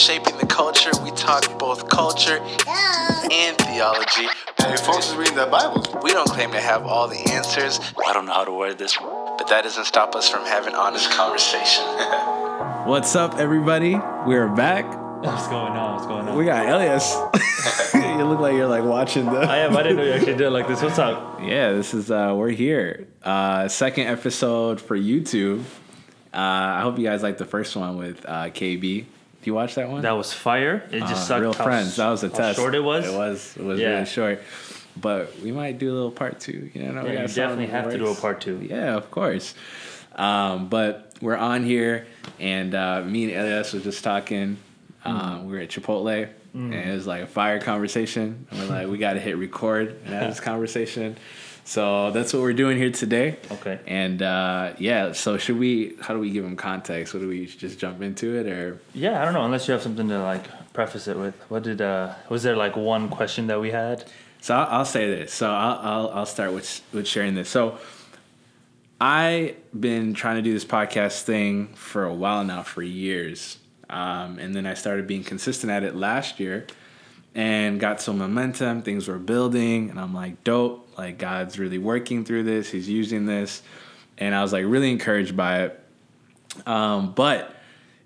shaping the culture. We talk both culture and theology. Hey, folks is reading their Bible. We don't claim to have all the answers, I don't know how to word this. but that doesn't stop us from having honest conversation. What's up, everybody? We're back. What's going on? What's going on? We got Elias. you look like you're like watching the. I am. I didn't know you actually did it like this. What's up? Yeah, this is uh we're here. Uh second episode for YouTube. Uh I hope you guys liked the first one with uh KB. Do you watch that one? That was fire. It just Uh, sucked. real friends. That was a how test. Short it was. It was. It was Yeah. really short. But we might do a little part two. You know, we Yeah, you definitely have to do a part two. Yeah, of course. Um, but we're on here, and uh, me and Elias were just talking. Um, we were at Chipotle, and it was like a fire conversation. And we're like, we got to hit record and have this conversation. So that's what we're doing here today. Okay. And uh, yeah, so should we? How do we give them context? What do we just jump into it, or Yeah, I don't know. Unless you have something to like preface it with. What did? uh Was there like one question that we had? So I'll, I'll say this. So I'll, I'll I'll start with with sharing this. So I've been trying to do this podcast thing for a while now, for years, um, and then I started being consistent at it last year, and got some momentum. Things were building, and I'm like, dope. Like God's really working through this. He's using this, and I was like really encouraged by it. Um, but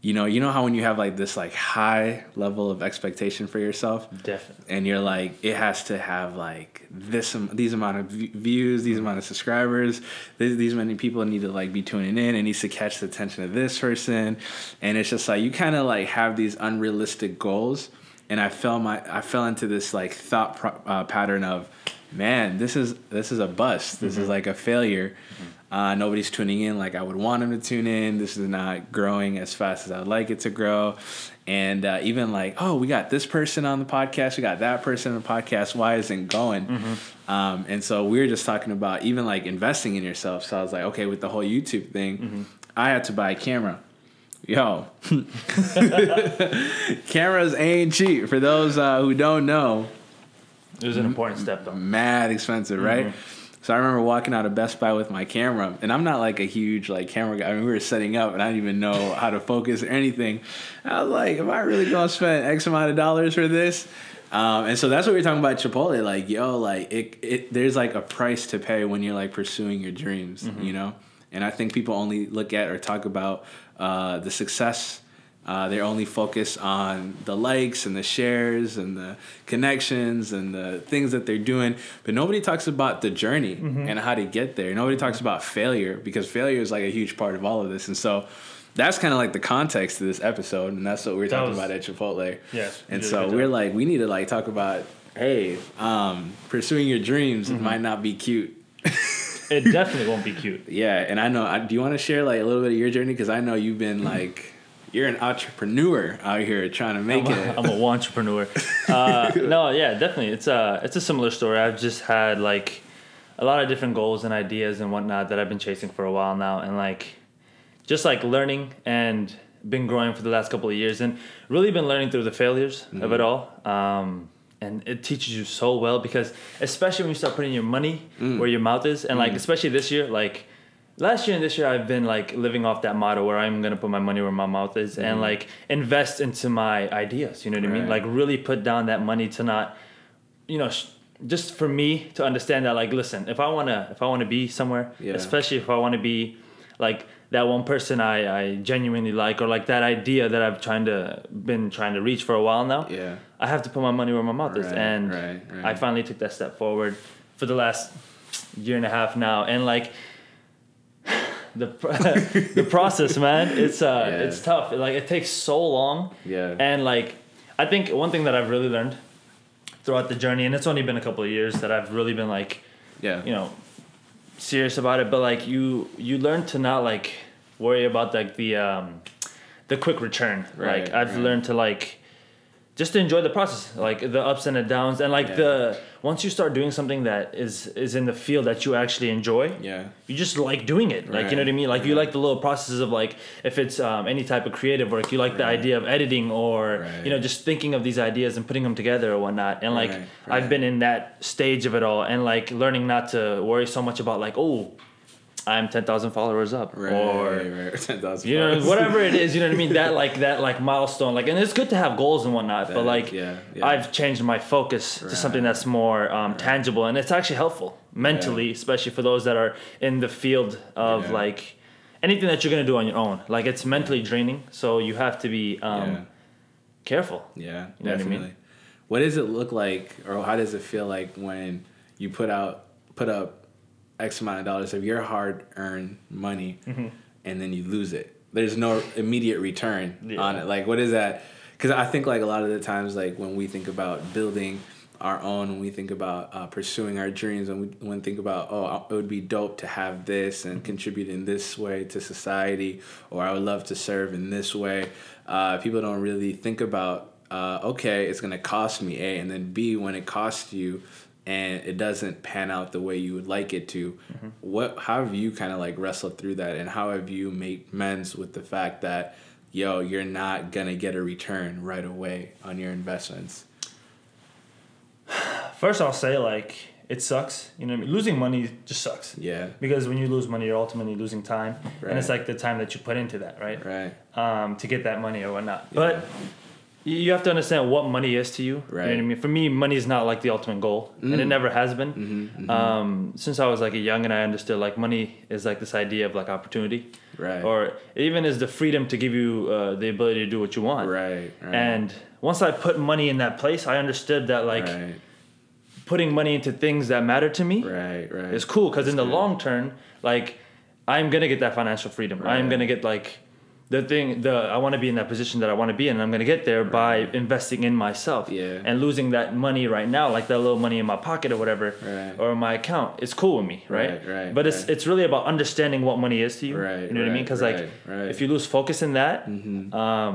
you know, you know how when you have like this like high level of expectation for yourself, Definitely. and you're like it has to have like this these amount of views these amount of subscribers these, these many people need to like be tuning in it needs to catch the attention of this person and it's just like you kind of like have these unrealistic goals and i fell my i fell into this like thought pro- uh, pattern of man this is this is a bust this is like a failure uh, nobody's tuning in like I would want them to tune in. This is not growing as fast as I'd like it to grow. And uh, even like, oh, we got this person on the podcast, we got that person on the podcast. Why isn't it going? Um, and so we were just talking about even like investing in yourself. So I was like, okay, with the whole YouTube thing, I had to buy a camera. Yo, cameras ain't cheap. For those uh, who don't know, It was an important step though. mad expensive, right? So I remember walking out of Best Buy with my camera, and I'm not like a huge like camera guy. I mean, we were setting up, and I didn't even know how to focus or anything. I was like, "Am I really gonna spend X amount of dollars for this?" Um, and so that's what we are talking about Chipotle. Like, yo, like it, it, there's like a price to pay when you're like pursuing your dreams, you know. And I think people only look at or talk about uh, the success uh, they're only focused on the likes and the shares and the connections and the things that they're doing, but nobody talks about the journey and how to get there. Nobody talks about failure because failure is like a huge part of all of this. And so that's kind of like the context to this episode, and that's what we we're That talking was- about at Chipotle. You And so we're like, we need to like talk about, hey, um, pursuing your dreams Mm-hmm. might not be cute. It definitely won't be cute. Yeah, and I know. I, do you want to share like a little bit of your journey? Because I know you've been like, you're an entrepreneur out here trying to make I'm it. I'm a entrepreneur. Uh, no, yeah, definitely. It's a it's a similar story. I've just had like a lot of different goals and ideas and whatnot that I've been chasing for a while now, and like just like learning and been growing for the last couple of years, and really been learning through the failures of it all. Um, and it teaches you so well because especially when you start putting your money mm. where your mouth is, and like mm. especially this year, like last year and this year i've been like living off that motto where i'm gonna put my money where my mouth is and mm. like invest into my ideas you know what i mean? Like really put down that money to not you know sh- just for me to understand that like listen if i want to if i want to be somewhere Yeah. especially if i want to be like that one person I, I genuinely like or like that idea that i've trying to been trying to reach for a while now Yeah. I have to put my money where my mouth is Right, and right, right. i finally took that step forward for the last year and a half now and like the the process man it's uh Yeah. it's tough like it takes so long Yeah. and like i think one thing that i've really learned throughout the journey and it's only been a couple of years that i've really been like yeah. you know serious about it but like you you learn to not like worry about like the um the quick return Right, like i've learned to like just to enjoy the process like the ups and the downs. And like Yeah. the once you start doing something that is is in the field that you actually enjoy Yeah. you just like doing it. Like you know what i mean? Like you like the little processes of like if it's um, any type of creative work you like the idea of editing or Right. you know just thinking of these ideas and putting them together or whatnot. And like Right, i've been in that stage of it all and like learning not to worry so much about like oh I'm ten thousand followers up, Right, or right, 10,000 you know whatever it is. You know what I mean? That like that like milestone. Like, and it's good to have goals and whatnot. That but is- like, yeah, yeah. I've changed my focus to something that's more um, tangible, and it's actually helpful mentally, especially for those that are in the field of Yeah. like anything that you're gonna do on your own. Like, it's mentally draining, so you have to be um, Yeah. careful. Yeah, You know what I definitely. mean? What does it look like, or how does it feel like when you put out put up X amount of dollars of your hard earned money, Mm-hmm. and then you lose it? There's no immediate return Yeah. on it. Like, what is that? Because I think like a lot of the times, like when we think about building our own, when we think about uh, pursuing our dreams, and we when think about oh, it would be dope to have this and contribute in this way to society, or I would love to serve in this way. Uh, people don't really think about uh, okay, it's gonna cost me A, and then B, when it costs you, and it doesn't pan out the way you would like it to. What? How have you kind of like wrestled through that, and how have you made amends with the fact that, yo, you're not gonna get a return right away on your investments? First, I'll say like it sucks. You know, what I mean? losing money just sucks. Yeah. Because when you lose money, you're ultimately losing time, and it's like the time that you put into that, right? Right. Um, to get that money or whatnot. But you have to understand what money is to you. You know what I Mm. mean? For me, money is not like the ultimate goal, and it never has been. Mm-hmm, Um, since I was like a young and I understood like money is like this idea of like opportunity, Right. or even is the freedom to give you uh, the ability to do what you want. Right. Right. And once I put money in that place, I understood that like right. putting money into things that matter to me Right. Right. is cool because in the good. long term, like I'm gonna get that financial freedom. I'm gonna get like the thing the I want to be in that position that I want to be in. And I'm gonna get there by investing in myself. Yeah. And losing that money right now, like that little money in my pocket or whatever, Right. or my account, it's cool with me, right? Right, right, But it's it's really about understanding what money is to you. Right, You know what I mean? Because like if you lose focus in that, Mm-hmm. um,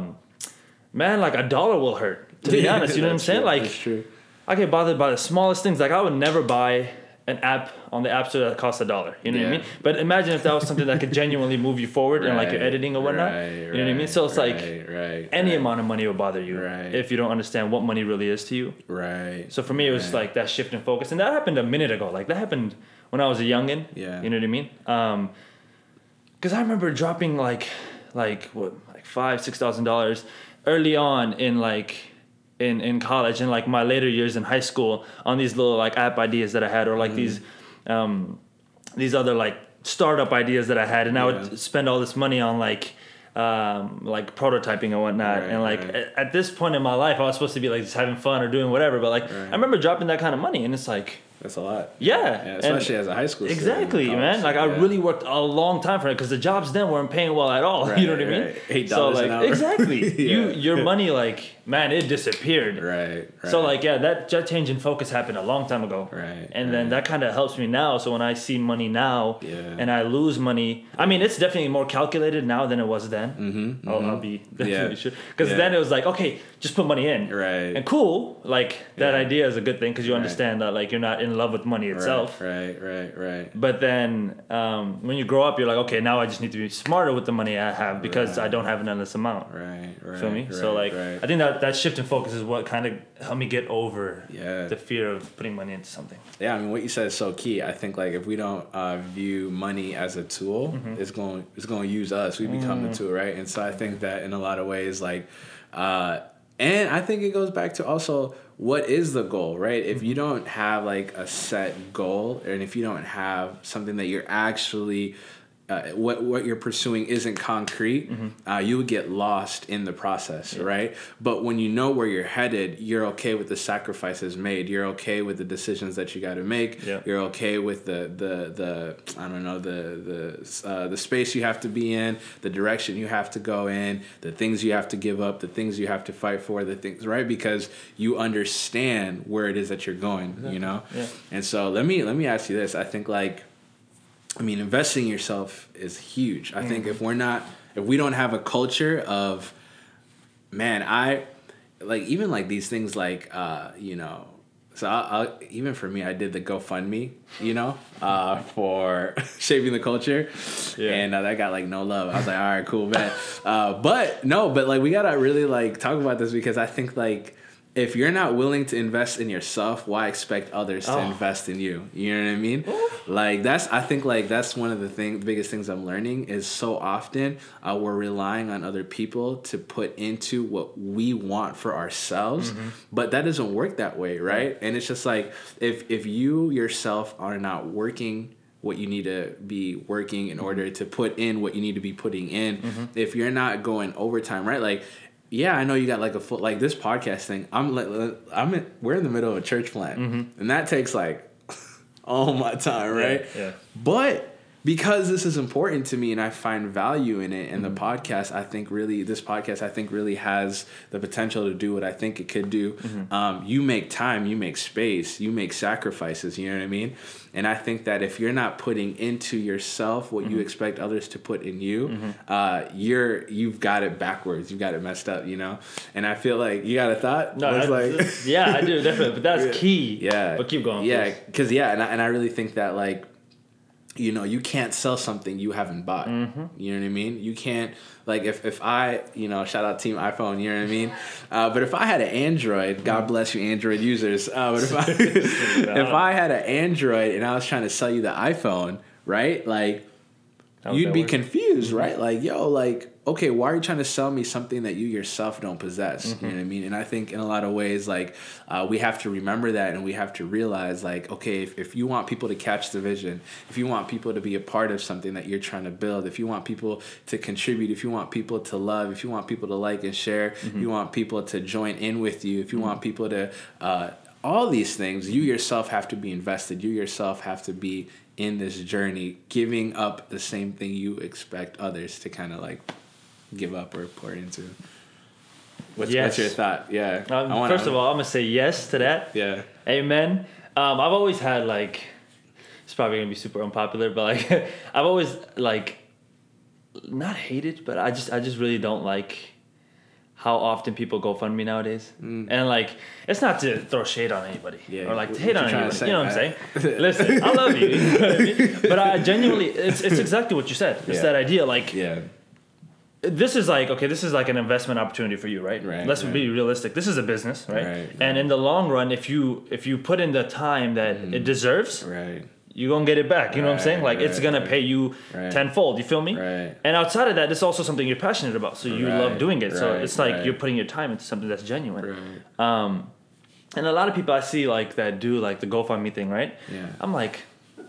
man, like a dollar will hurt. To be honest, you know what I'm saying? true, Like. I get bothered by the smallest things. Like I would never buy an app on the app store that costs a dollar. You know what I mean? But imagine if that was something that could genuinely move you forward and like your Right, editing or whatnot. right, you know what I mean? So it's like right, right, any right. amount of money will bother you Right. if you don't understand what money really is to you. Right. So for me, it was Right. like that shift in focus, and that happened a minute ago. Like that happened when I was a youngin. Yeah. You know what I mean? Um, because I remember dropping like, like what, like five, six thousand dollars early on in like, in in college and like my later years in high school on these little like app ideas that I had or like these, um, these other like startup ideas that I had, and I would spend all this money on like. Um, like prototyping and whatnot, Right, and like right. at, at this point in my life, I was supposed to be like just having fun or doing whatever. But like, Right. I remember dropping that kind of money, and it's like, That's a lot. yeah, Yeah, and- especially as a high school student. Exactly, college man. Like I really worked a long time for it because the jobs then weren't paying well at all. you know what I mean? $8 so an like exactly, you your money like man, it disappeared. Right. right. So like yeah, that, that change in focus happened a long time ago. Right, And then that kind of helps me now. So when I see money now, Yeah. and I lose money, I mean it's definitely more calculated now than it was then. Mm-hmm. I'll, I'll be definitely Yeah. sure because Yeah. then it was like okay, just put money in. Right. And cool, like that Yeah. idea is a good thing because you Right. understand that like you're not in love with money itself. Right. Right. Right. But then um, when you grow up, you're like, okay, now I just need to be smarter with the money I have because I don't have an endless amount. Right. Right. Feel me? Right, so like, right. I think that that shift in focus is what kind of helped me get over Yeah. the fear of putting money into something. Yeah, I mean, what you said is so key. I think like if we don't uh, view money as a tool, Mm-hmm. it's going it's going to use us. We become the tool, right? And so I think that in a lot of ways, like, uh, and I think it goes back to also what is the goal, right? If you don't have like a set goal, and if you don't have something that you're actually uh, what what you're pursuing isn't concrete, uh, you would get lost in the process, right? But when you know where you're headed, you're okay with the sacrifices made. You're okay with the decisions that you got to make. Yeah. You're okay with the the the I don't know the the uh, the space you have to be in, the direction you have to go in, the things you have to give up, the things you have to fight for, the things right because you understand where it is that you're going. You know. Yeah. And so let me let me ask you this. I think like I mean, investing in yourself is huge. I think if we're not, if we don't have a culture of, man, I, like even like these things like, uh, you know, so I, I, even for me, I did the GoFundMe, you know, uh, for shaping the culture, Yeah. and uh, that got like no love. I was like, all right, cool, man. Uh, but no, but like we gotta really like talk about this because I think like if you're not willing to invest in yourself, why expect others to Oh. invest in you? You know what I mean? Like that's I think like that's one of the thing the biggest things I'm learning is so often uh, we're relying on other people to put into what we want for ourselves, Mm-hmm. but that doesn't work that way, right? And it's just like if if you yourself are not working what you need to be working in order to put in what you need to be putting in if you're not going overtime right like yeah i know you got like a full like this podcast thing i'm like i'm in, we're in the middle of a church plant mm-hmm. and that takes like all my time right yeah. but because this is important to me and I find value in it, and Mm-hmm. the podcast, I think really, this podcast, I think really has the potential to do what I think it could do. Mm-hmm. Um, you make time, you make space, you make sacrifices, you know what I mean? And I think that if you're not putting into yourself what Mm-hmm. you expect others to put in you, uh, you're you've got it backwards, you've got it messed up, you know. And I feel like you got a thought. No, It's that's- yeah, I do definitely, but that's key. yeah. but keep going. Yeah, because yeah, and I, and I really think that like, you know, you can't sell something you haven't bought. Mm-hmm. You know what I mean? You can't like if if I you know shout out Team iPhone. You know what I mean? Uh, but if I had an Android, God bless you Android users. Uh, but if I if I had an Android and I was trying to sell you the iPhone, right? Like you'd be work? confused, right? Like, yo, like, okay, why are you trying to sell me something that you yourself don't possess? Mm-hmm. You know what I mean? And I think in a lot of ways, like, uh, we have to remember that and we have to realize, like, okay, if, if you want people to catch the vision, if you want people to be a part of something that you're trying to build, if you want people to contribute, if you want people to love, if you want people to like and share, Mm-hmm. you want people to join in with you, if you want people to, uh, all these things, you yourself have to be invested. You yourself have to be in this journey, giving up the same thing you expect others to kind of like give up or pour into. What's, Yes. what's your thought? Yeah. Um, wanna- first of all, I'm gonna say yes to that. yeah. Amen. Um, I've always had like, it's probably gonna be super unpopular, but like, I've always like, not hated, but I just I just really don't like how often people GoFundMe nowadays, and like it's not to throw shade on anybody Mm. Yeah, or like to hate on you anybody. say, you know what I'm saying? Listen, I love you, you know I mean? but I genuinely, it's it's exactly what you said. It's Yeah. that idea, like Yeah. This is like okay this is like an investment opportunity for you right, Right, let's right. be realistic. This is a business right, Right, and in the long run if you if you put in the time that it deserves Right. you're gonna get it back you know what i'm saying? Like it's gonna pay you tenfold you feel me? Right. and outside of that it's also something you're passionate about so you love doing it. So it's like you're putting your time into something that's genuine. Right. um and a lot of people i see like that do like the gofundme thing right? Yeah. i'm like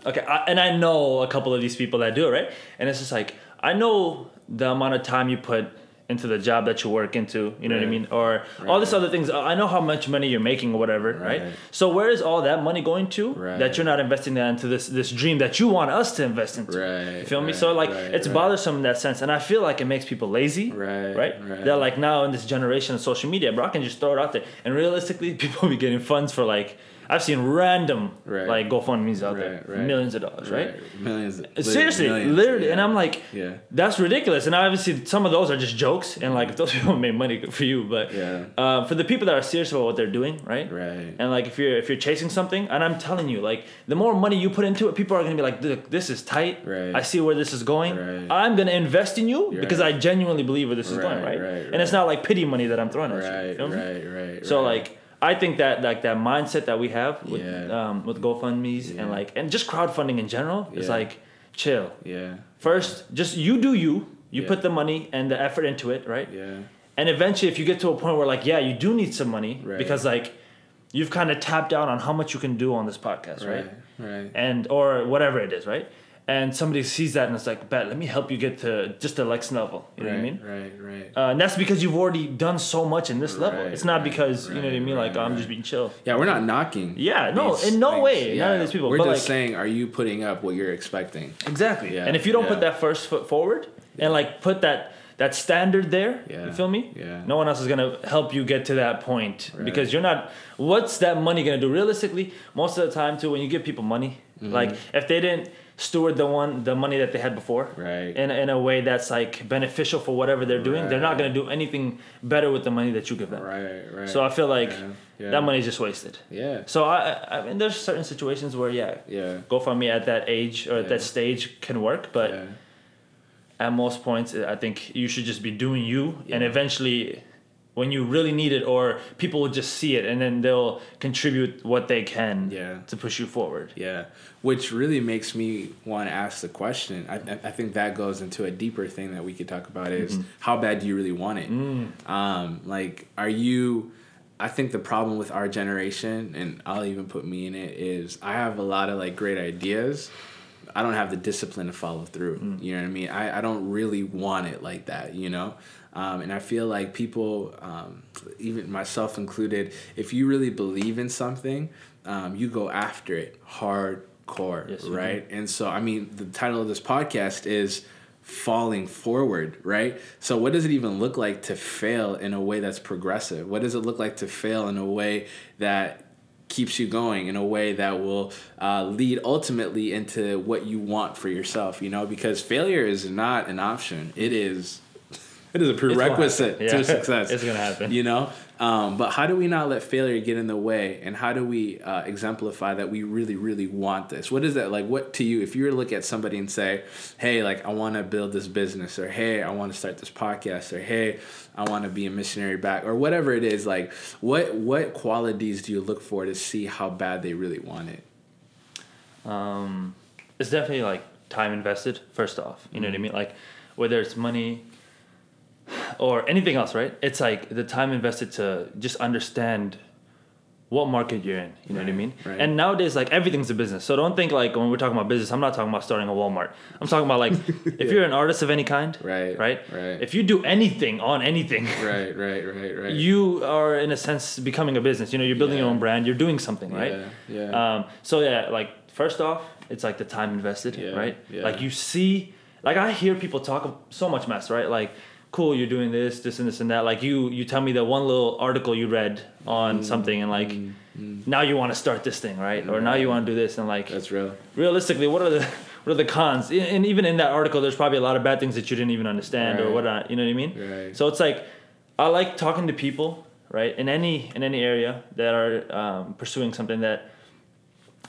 okay I, and i know a couple of these people that do it right? And it's just like i know the amount of time you put into the job that you work into you know what i mean or all these other things uh, i know how much money you're making or whatever right, Right. so where is all that money going to Right. that you're not investing that into this this dream that you want us to invest into Right, you feel me so like right, it's right. bothersome in that sense and i feel like it makes people lazy Right, right right. they're like now in this generation of social media bro i can just throw it out there and realistically people be getting funds for like i've seen random Right. like gofundme's out Right, there right. millions of dollars right, Millions. Seriously, millions, literally, yeah. and I'm like, Yeah. that's ridiculous. And obviously, some of those are just jokes, and like if those people make money, for you. But Yeah. uh, for the people that are serious about what they're doing, right? Right. And like if you're if you're chasing something, and I'm telling you, like the more money you put into it, people are gonna be like, "Look, this is tight. Right. I see where this is going. Right. I'm gonna invest in you because I genuinely believe where this is going, Right, right? And it's not like pity money that I'm throwing at you. Right. Right. Right. So like I think that like that mindset that we have with Yeah. um, with GoFundmes Yeah. and like and just crowdfunding in general is like chill. Yeah. First, just you do you. You Yeah. put the money and the effort into it, right? Yeah. And eventually, if you get to a point where like, yeah, you do need some money Right. because like you've kind of tapped out on how much you can do on this podcast, right? Right. Right. And or whatever it is, right? And somebody sees that and it's like, bet, let me help you get to just the next level. You know what I mean? Right. Right. Uh, and that's because you've already done so much in this level. Right, It's not right, because you know what I mean. Like oh, I'm just being chill. Yeah, we're not knocking. Yeah, no, in no things. way. None of these people, We're but, just like- saying, are you putting up what you're expecting? Exactly. Yeah, And if you don't put that first foot forward and like put that that standard there, Yeah, you feel me? yeah. No one else is gonna help you get to that point because you're not. What's that money gonna do? Realistically, most of the time too, when you give people money, Mm-hmm. like if they didn't steward the one the money that they had before, Right. in in a way that's like beneficial for whatever they're doing, they're not gonna do anything better with the money that you give them. Right. Right. So I feel like Yeah, yeah. that money's just wasted. Yeah. So I, I mean, there's certain situations where yeah, Yeah. GoFundMe at that age or at that stage can work, but Yeah. at most points, I think you should just be doing you, and eventually, when you really need it, or people will just see it and then they'll contribute what they can Yeah. to push you forward. Yeah, which really makes me want to ask the question. I, I- think that goes into a deeper thing that we could talk about is Mm-hmm. how bad do you really want it? Mm. Um, like, are you? I think the problem with our generation, and I'll even put me in it, is I have a lot of like great ideas. I don't have the discipline to follow through. Mm. You know what I mean? I, I don't really want it like that, you know? Um, and I feel like people, um, even myself included, if you really believe in something, um, you go after it hardcore, Yes, right? And so, I mean, the title of this podcast is Falling Forward, right? So, what does it even look like to fail in a way that's progressive? What does it look like to fail in a way that keeps you going in a way that will uh, lead ultimately into what you want for yourself you know because failure is not an option it is it is a prerequisite. Yeah. to success It's gonna happen. you know um, but how do we not let failure get in the way and how do we uh, exemplify that we really really want this what is that like what to you if you were to look at somebody and say hey like i want to build this business or hey i want to start this podcast or hey i want to be a missionary back or whatever it is like what what qualities do you look for to see how bad they really want it Um, it's definitely like time invested. First off, you know what I mean. Like whether it's money or anything else, right? It's like the time invested to just understand what market you're in. You know what I mean? right. And nowadays, like everything's a business. So don't think like when we're talking about business, I'm not talking about starting a Walmart. I'm talking about like if you're an artist of any kind, Right, Right. right. If you do anything on anything. right right right right You are in a sense becoming a business. You know, you're building your own brand. You're doing something, right? yeah yeah Um, so yeah, like first off, it's like the time invested, Yeah, right? yeah. Like you see, like I hear people talk so much mess, right? Like, cool, you're doing this, this, and this and that. Like you, you tell me that one little article you read on Mm, something, and like now you want to start this thing, right? Or now you want to do this, and like that's real realistically, what are the what are the cons? And even in that article, there's probably a lot of bad things that you didn't even understand or Right. whatnot. You know what I mean? Right. So it's like I like talking to people, right, in any in any area that are um, pursuing something that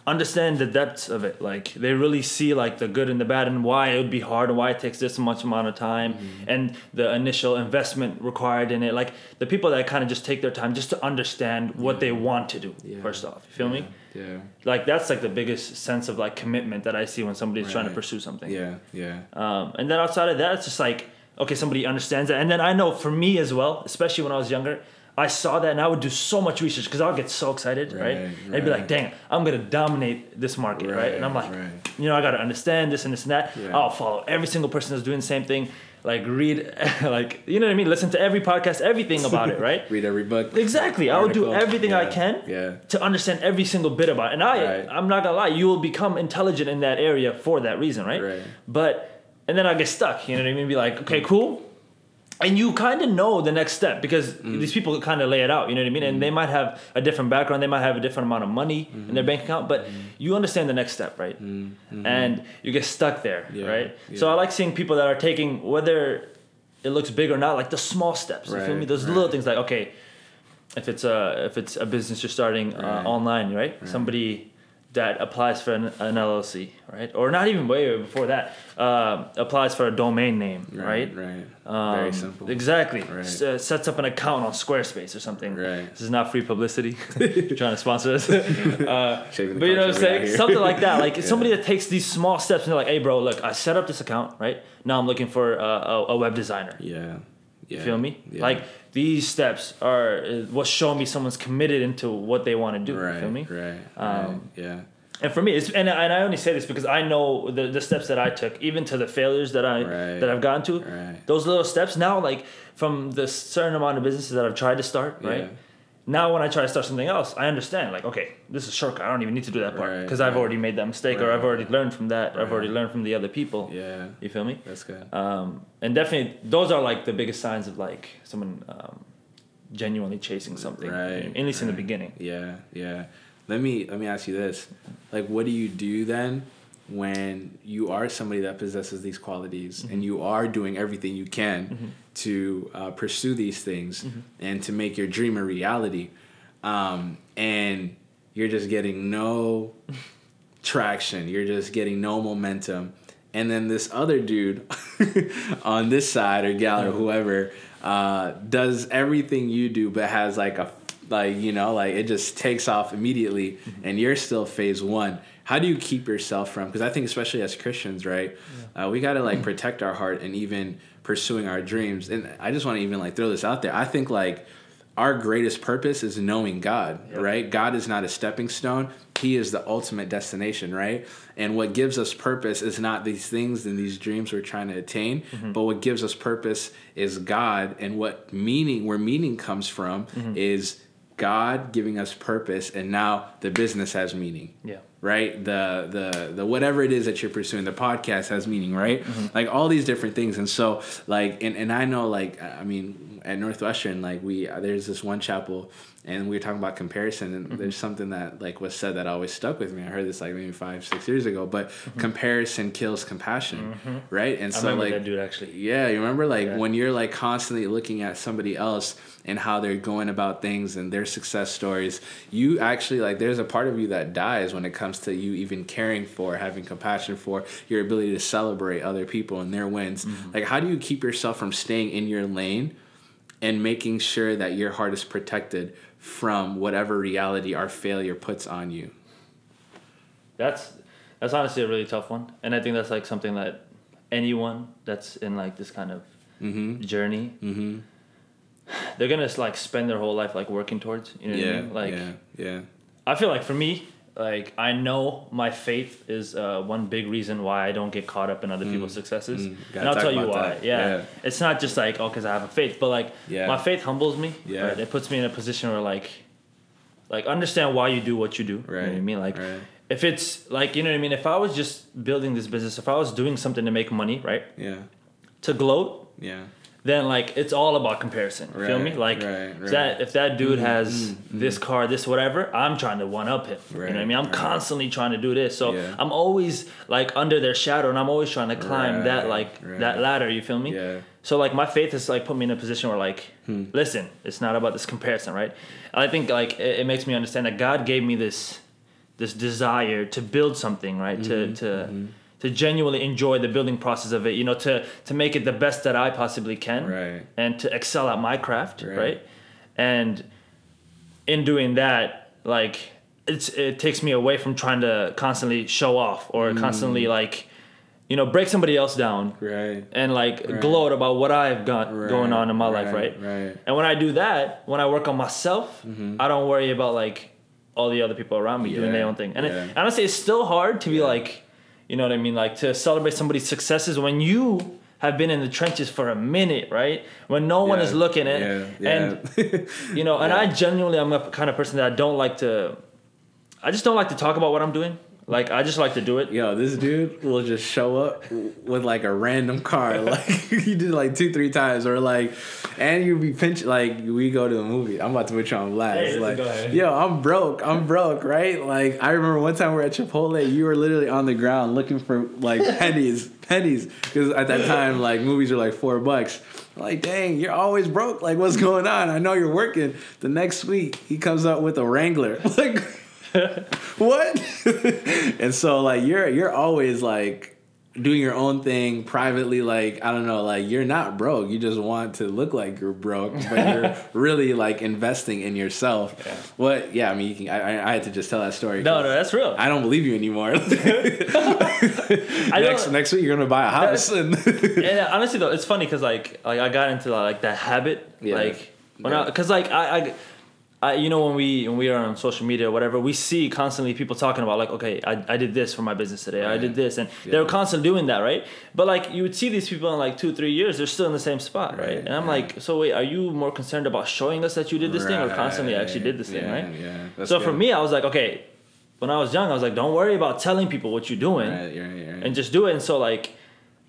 understand the depths of it. Like they really see like the good and the bad and why it would be hard and why it takes this much amount of time Mm-hmm. and the initial investment required in it. Like the people that kind of just take their time just to understand what they want to do. Yeah. First off, you feel me? yeah like that's like the biggest sense of like commitment that I see when somebody's trying to pursue something. yeah yeah Um, and then outside of that, it's just like okay, somebody understands that. And then I know for me as well, especially when I was younger, I saw that and I would do so much research because I would get so excited, right? Right, And I'd be like, dang, I'm gonna dominate this market, right? Right, And I'm like, you know, I gotta understand this and this and that. Yeah. I'll follow every single person that's doing the same thing. Like read, like you know what I mean. Listen to every podcast, everything about it, right? read every book Exactly. I would do article. everything I can yeah to understand every single bit about it. And I. I'm not gonna lie, you will become intelligent in that area for that reason, right? Right. But and then I get stuck. You know what I mean? Be like, okay, cool. And you kind of know the next step because Mm. these people kind of lay it out. You know what I mean? And they might have a different background. They might have a different amount of money in Mm-hmm. their bank account, but you understand the next step, right? And you get stuck there, Mm-hmm. Yeah, right? So. I like seeing people that are taking whether it looks big or not, like the small steps. You feel me? Those right. little things, like okay, if it's a if it's a business you're starting uh, Right. online, right? Somebody that applies for an, an LLC, right? Or not even way before that, um, applies for a domain name, right? right Um, very simple Exactly. Right. S- uh, sets up an account on Squarespace or something. Right. This is not free publicity. You're trying to sponsor us. Uh, but you know what I'm right saying? Something like that. Like Yeah. somebody that takes these small steps and they're like, hey, bro, look, I set up this account, right? Now I'm looking for a, a, a web designer. yeah yeah You feel me? yeah. Like these steps are what's showing me someone's committed into what they want to do. right You feel me? right Um, right yeah And for me, it's and, and I only say this because I know the, the steps that I took, even to the failures that I Right. that I've gotten to. Right. Those little steps now, like from the certain amount of businesses that I've tried to start, right? Yeah. Now when I try to start something else, I understand like, okay, this is a shortcut. I don't even need to do that part Right, because I've right. already made that mistake or I've already learned from that. I've already learned from the other people. yeah You feel me? that's good Um, and definitely, those are like the biggest signs of like someone um, genuinely chasing something. Right, At least in the beginning. Yeah, yeah. Let me let me ask you this: like, what do you do then when you are somebody that possesses these qualities Mm-hmm. and you are doing everything you can to uh, pursue these things Mm-hmm. and to make your dream a reality, um, and you're just getting no traction. You're just getting no momentum. And then this other dude on this side or gal or whoever uh, does everything you do, but has like a like you know like it just takes off immediately, mm-hmm. and you're still phase one. How do you keep yourself from? Because I think especially as Christians, right, uh, we got to like protect our heart and even pursuing our dreams. And I just want to even like throw this out there. I think like our greatest purpose is knowing God, right? God is not a stepping stone. He is the ultimate destination, right? And what gives us purpose is not these things and these dreams we're trying to attain, mm-hmm. but what gives us purpose is God. And what meaning, where meaning comes from, mm-hmm. is God giving us purpose, and now the business has meaning. Yeah. right? The the the whatever it is that you're pursuing the podcast has meaning right? Mm-hmm. Like all these different things. And so like and, and i know like i mean at northwestern like we uh, there's this one chapel and we were talking about comparison and mm-hmm. there's something that like was said that always stuck with me i heard this like maybe five six years ago but mm-hmm. comparison kills compassion mm-hmm. right and I so like that dude actually. yeah, you remember like Yeah. when you're like constantly looking at somebody else and how they're going about things and their success stories, you actually like there's a part of you that dies when it comes to you even caring for, having compassion for your ability to celebrate other people and their wins. Like how do you keep yourself from staying in your lane and making sure that your heart is protected from whatever reality our failure puts on you? That's that's honestly a really tough one, and I think that's like something that anyone that's in like this kind of journey, Mm-hmm. they're gonna like spend their whole life like working towards. You know what I Yeah. mean? Like yeah. Yeah. I feel like for me, like I know my faith is uh, one big reason why I don't get caught up in other people's successes, mm. And I'll tell you why. Yeah. Yeah. it's not just like oh, because I have a faith, but like Yeah. my faith humbles me. Yeah. right? it puts me in a position where like, like understand why you do what you do. You know what I mean? Like, right. if it's like you know what I mean. If I was just building this business, if I was doing something to make money, right, Yeah. to gloat, Yeah. Then like it's all about comparison. Feel me? Like right, if right. that if that dude Mm-hmm, has this car, this whatever, I'm trying to one up him. you know what I mean? I'm right. constantly trying to do this. So Yeah. I'm always like under their shadow and I'm always trying to climb that like right. that ladder, you feel me? Yeah. So like my faith has like put me in a position where like Hmm. listen, it's not about this comparison, right? I think like it, it makes me understand that God gave me this this desire to build something, right? Mm-hmm, To to to genuinely enjoy the building process of it, you know, to to make it the best that I possibly can, Right. And to excel at my craft, Right. right? And in doing that, like it's it takes me away from trying to constantly show off or Mm. constantly like, you know, break somebody else down Right. and like Right. gloat about what I've got Right, going on in my life, right, right? right. And when I do that, when I work on myself, I don't worry about like all the other people around me doing their own thing. And yeah. it, honestly, it's still hard to be like, you know what I mean, like to celebrate somebody's successes when you have been in the trenches for a minute, right? When no one Yeah, is looking at, yeah, yeah. and you know, and I genuinely, I'm a kind of person that I don't like to. I just don't like to talk about what I'm doing. Like I just like to do it. Yo, this dude will just show up with like a random car, like he did like two, three times, or like, and you be pinch like we go to a movie. I'm about to put you on blast. Hey, like, yo, I'm broke. I'm broke, right? Like I remember one time we are at Chipotle, you were literally on the ground looking for like pennies, pennies, because at that time like movies were like four bucks. Like, dang, you're always broke. Like, what's going on? I know you're working. The next week, he comes up with a Wrangler. Like, what? and so like you're you're always like doing your own thing privately like i don't know like you're not broke you just want to look like you're broke but you're really like investing in yourself Yeah. what yeah i mean you can I, I had to just tell that story no no, that's real. i don't believe you anymore next next week you're gonna buy a house and and uh, honestly though, it's funny because like like I got into like that habit, Yeah. like when Yeah. I because like I, I. I, you know when we when we are on social media or whatever we see constantly people talking about like okay I, I did this for my business today I did this and Yeah. they're constantly doing that right but like you would see these people in like two three years they're still in the same spot right, Right, and I'm yeah. like so wait are you more concerned about showing us that you did this thing or constantly actually did this thing right yeah that's so for me I was like okay when I was young I was like don't worry about telling people what you're doing right, right, right. and just do it. And so like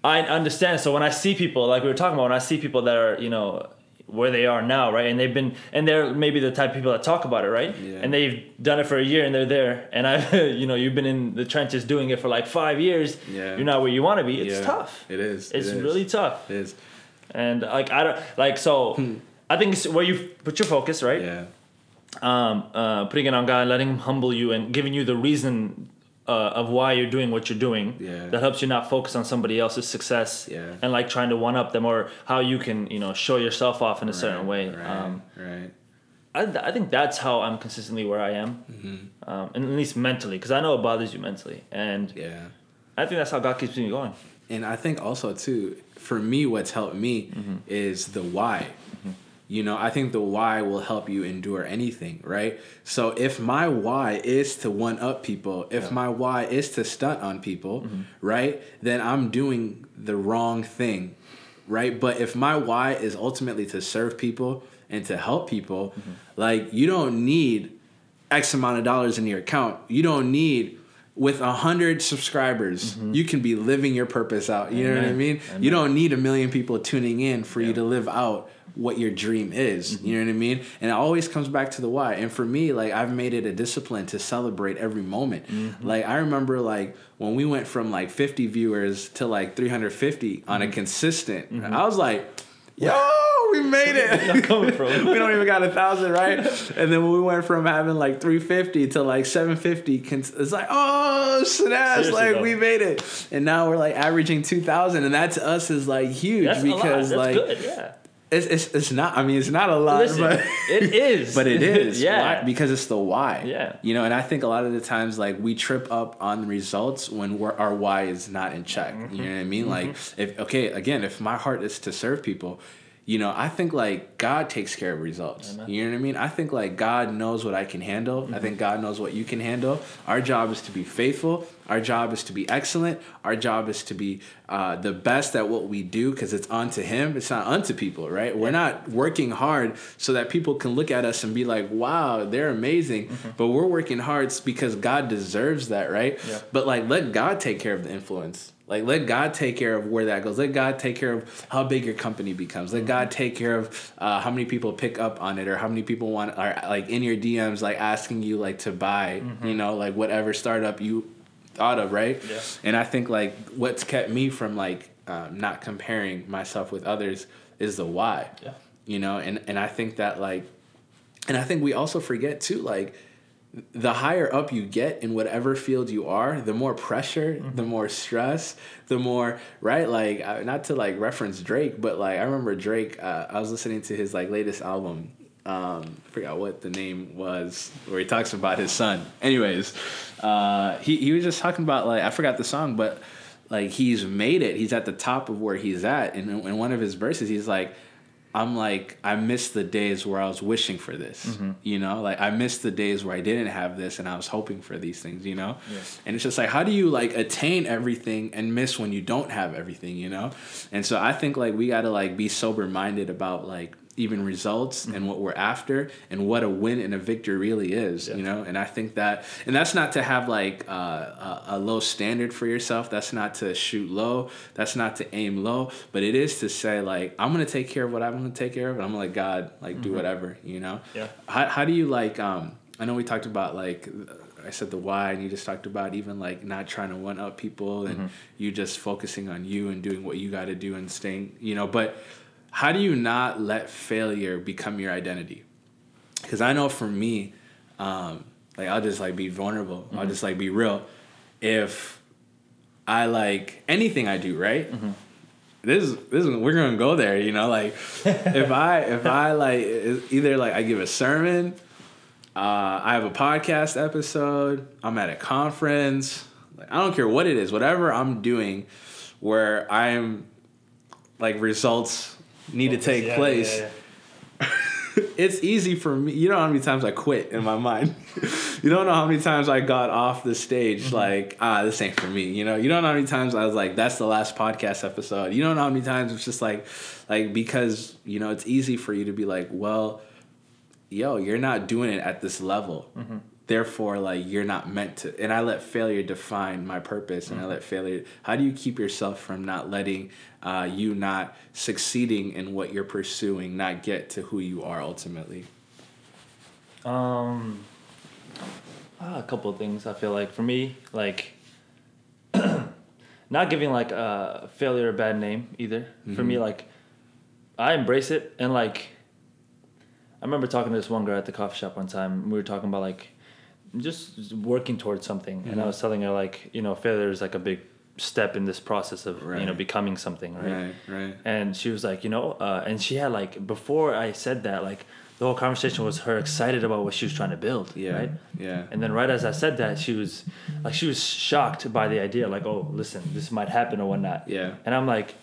I understand. So when I see people like we were talking about, when I see people that are you know where they are now, right, and they've been and they're maybe the type of people that talk about it, right, Yeah. and they've done it for a year and they're there, and I you know you've been in the trenches doing it for like five years, Yeah. you're not where you want to be. It's Yeah, tough. it is It's it is. really tough. it is And like I don't like so. I think it's where you put your focus, right? yeah um, uh, putting it on God, letting Him humble you, and giving you the reason uh, of why you're doing what you're doing. Yeah. That helps you not focus on somebody else's success. Yeah. And like trying to one up them or how you can you know show yourself off in a certain way. Right. Um, right. I, I think that's how I'm consistently where I am, Mm-hmm. um, and at least mentally, because I know it bothers you mentally, and Yeah. I think that's how God keeps me going. And I think also too, for me, what's helped me Mm-hmm. is the why. You know, I think the why will help you endure anything, right? So if my why is to one up people, if my why is to stunt on people, Mm-hmm. right? Then I'm doing the wrong thing, right? But if my why is ultimately to serve people and to help people, Mm-hmm. like you don't need X amount of dollars in your account. You don't need with a hundred subscribers, you can be living your purpose out. You know what I Mm-hmm. Amen. mean? You don't need a million people tuning in for you to live out what your dream is. Mm-hmm. You know what I mean? And it always comes back to the why. And for me, like I've made it a discipline to celebrate every moment. Mm-hmm. Like I remember like when we went from like 50 viewers to like 350 on Mm-hmm. a consistent, I was like, yo, we made it. Coming from we don't even got a thousand, right? And then when we went from having like 350 to like 750, cons- it's like, oh, snap! Seriously, like though. we made it. And now we're like averaging 2,000, and that to us is like huge that's because like good. Yeah. It's, it's it's not. I mean, it's not a lot, Listen, but it is. but it is. yeah. Why? Because it's the why. Yeah. You know, and I think a lot of the times, like, we trip up on results when we're, our why is not in check. Mm-hmm. You know what I mean? Like, if, okay, again, if my heart is to serve people, you know, I think like God takes care of results. You know what I mean? I think like God knows what I can handle. I think God knows what you can handle. Our job is to be faithful. Our job is to be excellent. Our job is to be uh, the best at what we do because it's unto Him. It's not unto people, right? We're not working hard so that people can look at us and be like, wow, they're amazing. But we're working hard because God deserves that, right? Yeah. But like, let God take care of the influence. Like, let God take care of where that goes. Let God take care of how big your company becomes. Let God take care of uh, how many people pick up on it or how many people want are like in your DMs, like asking you like to buy, you know, like whatever startup you thought of, right? Yeah. And I think like what's kept me from like um, not comparing myself with others is the why. Yeah. You know, and and I think that like, and I think we also forget too, like the higher up you get in whatever field you are, the more pressure, the more stress, the more right. Like uh, not to like reference Drake, but like I remember Drake. Uh, I was listening to his like latest album. Um, I forgot what the name was, where he talks about his son. Anyways, uh, he he was just talking about like I forgot the song, but like he's made it. He's at the top of where he's at, and in, one of his verses, he's like. I'm like, I miss the days where I was wishing for this, you know, like I miss the days where I didn't have this and I was hoping for these things, you know? And it's just like, how do you like attain everything and miss when you don't have everything, you know? And so I think like we got to like be sober minded about like even results and what we're after and what a win and a victory really is, you know? And I think that, and that's not to have like uh, a, a low standard for yourself. That's not to shoot low. That's not to aim low, but it is to say like, I'm to take care of what I'm to take care of. And I'm to let God like do whatever, you know? Yeah. How, how do you like, um, I know we talked about like, I said the why, and you just talked about even like not trying to one up people and you just focusing on you and doing what you got to do and staying, you know, but how do you not let failure become your identity? Because I know for me, um, like I'll just like be vulnerable. I'll just like be real. If I like anything I do, right? This is this is we're gonna go there, you know. Like if I if I like either like I give a sermon, uh, I have a podcast episode, I'm at a conference. Like, I don't care what it is, whatever I'm doing, where I'm like results need to take Yeah, yeah, place yeah, it's easy for me. You don't know how many times I quit in my mind. you don't know how many times I got off the stage Mm-hmm. like, ah, this ain't for me. You know, you don't know how many times I was like, that's the last podcast episode. You don't know how many times it's just like, like because you know it's easy for you to be like, well, yo, you're not doing it at this level. Mm-hmm. Therefore, like you're not meant to. And I let failure define my purpose, and I let failure. How do you keep yourself from not letting uh, you not succeeding in what you're pursuing, not get to who you are ultimately? Um, ah, a couple of things. I feel like for me, like not giving like a failure a bad name either. For me, like I embrace it and like I remember talking to this one girl at the coffee shop one time. We were talking about like just working towards something, and Mm-hmm. I was telling her like, you know, failure is like a big step in this process of you know becoming something, right? Right, right. And she was like, you know, uh, and she had like before I said that, like the whole conversation was her excited about what she was trying to build, Yeah, right? yeah. And then right as I said that, she was like, she was shocked by the idea, like, oh, listen, this might happen or whatnot. Yeah. And I'm like,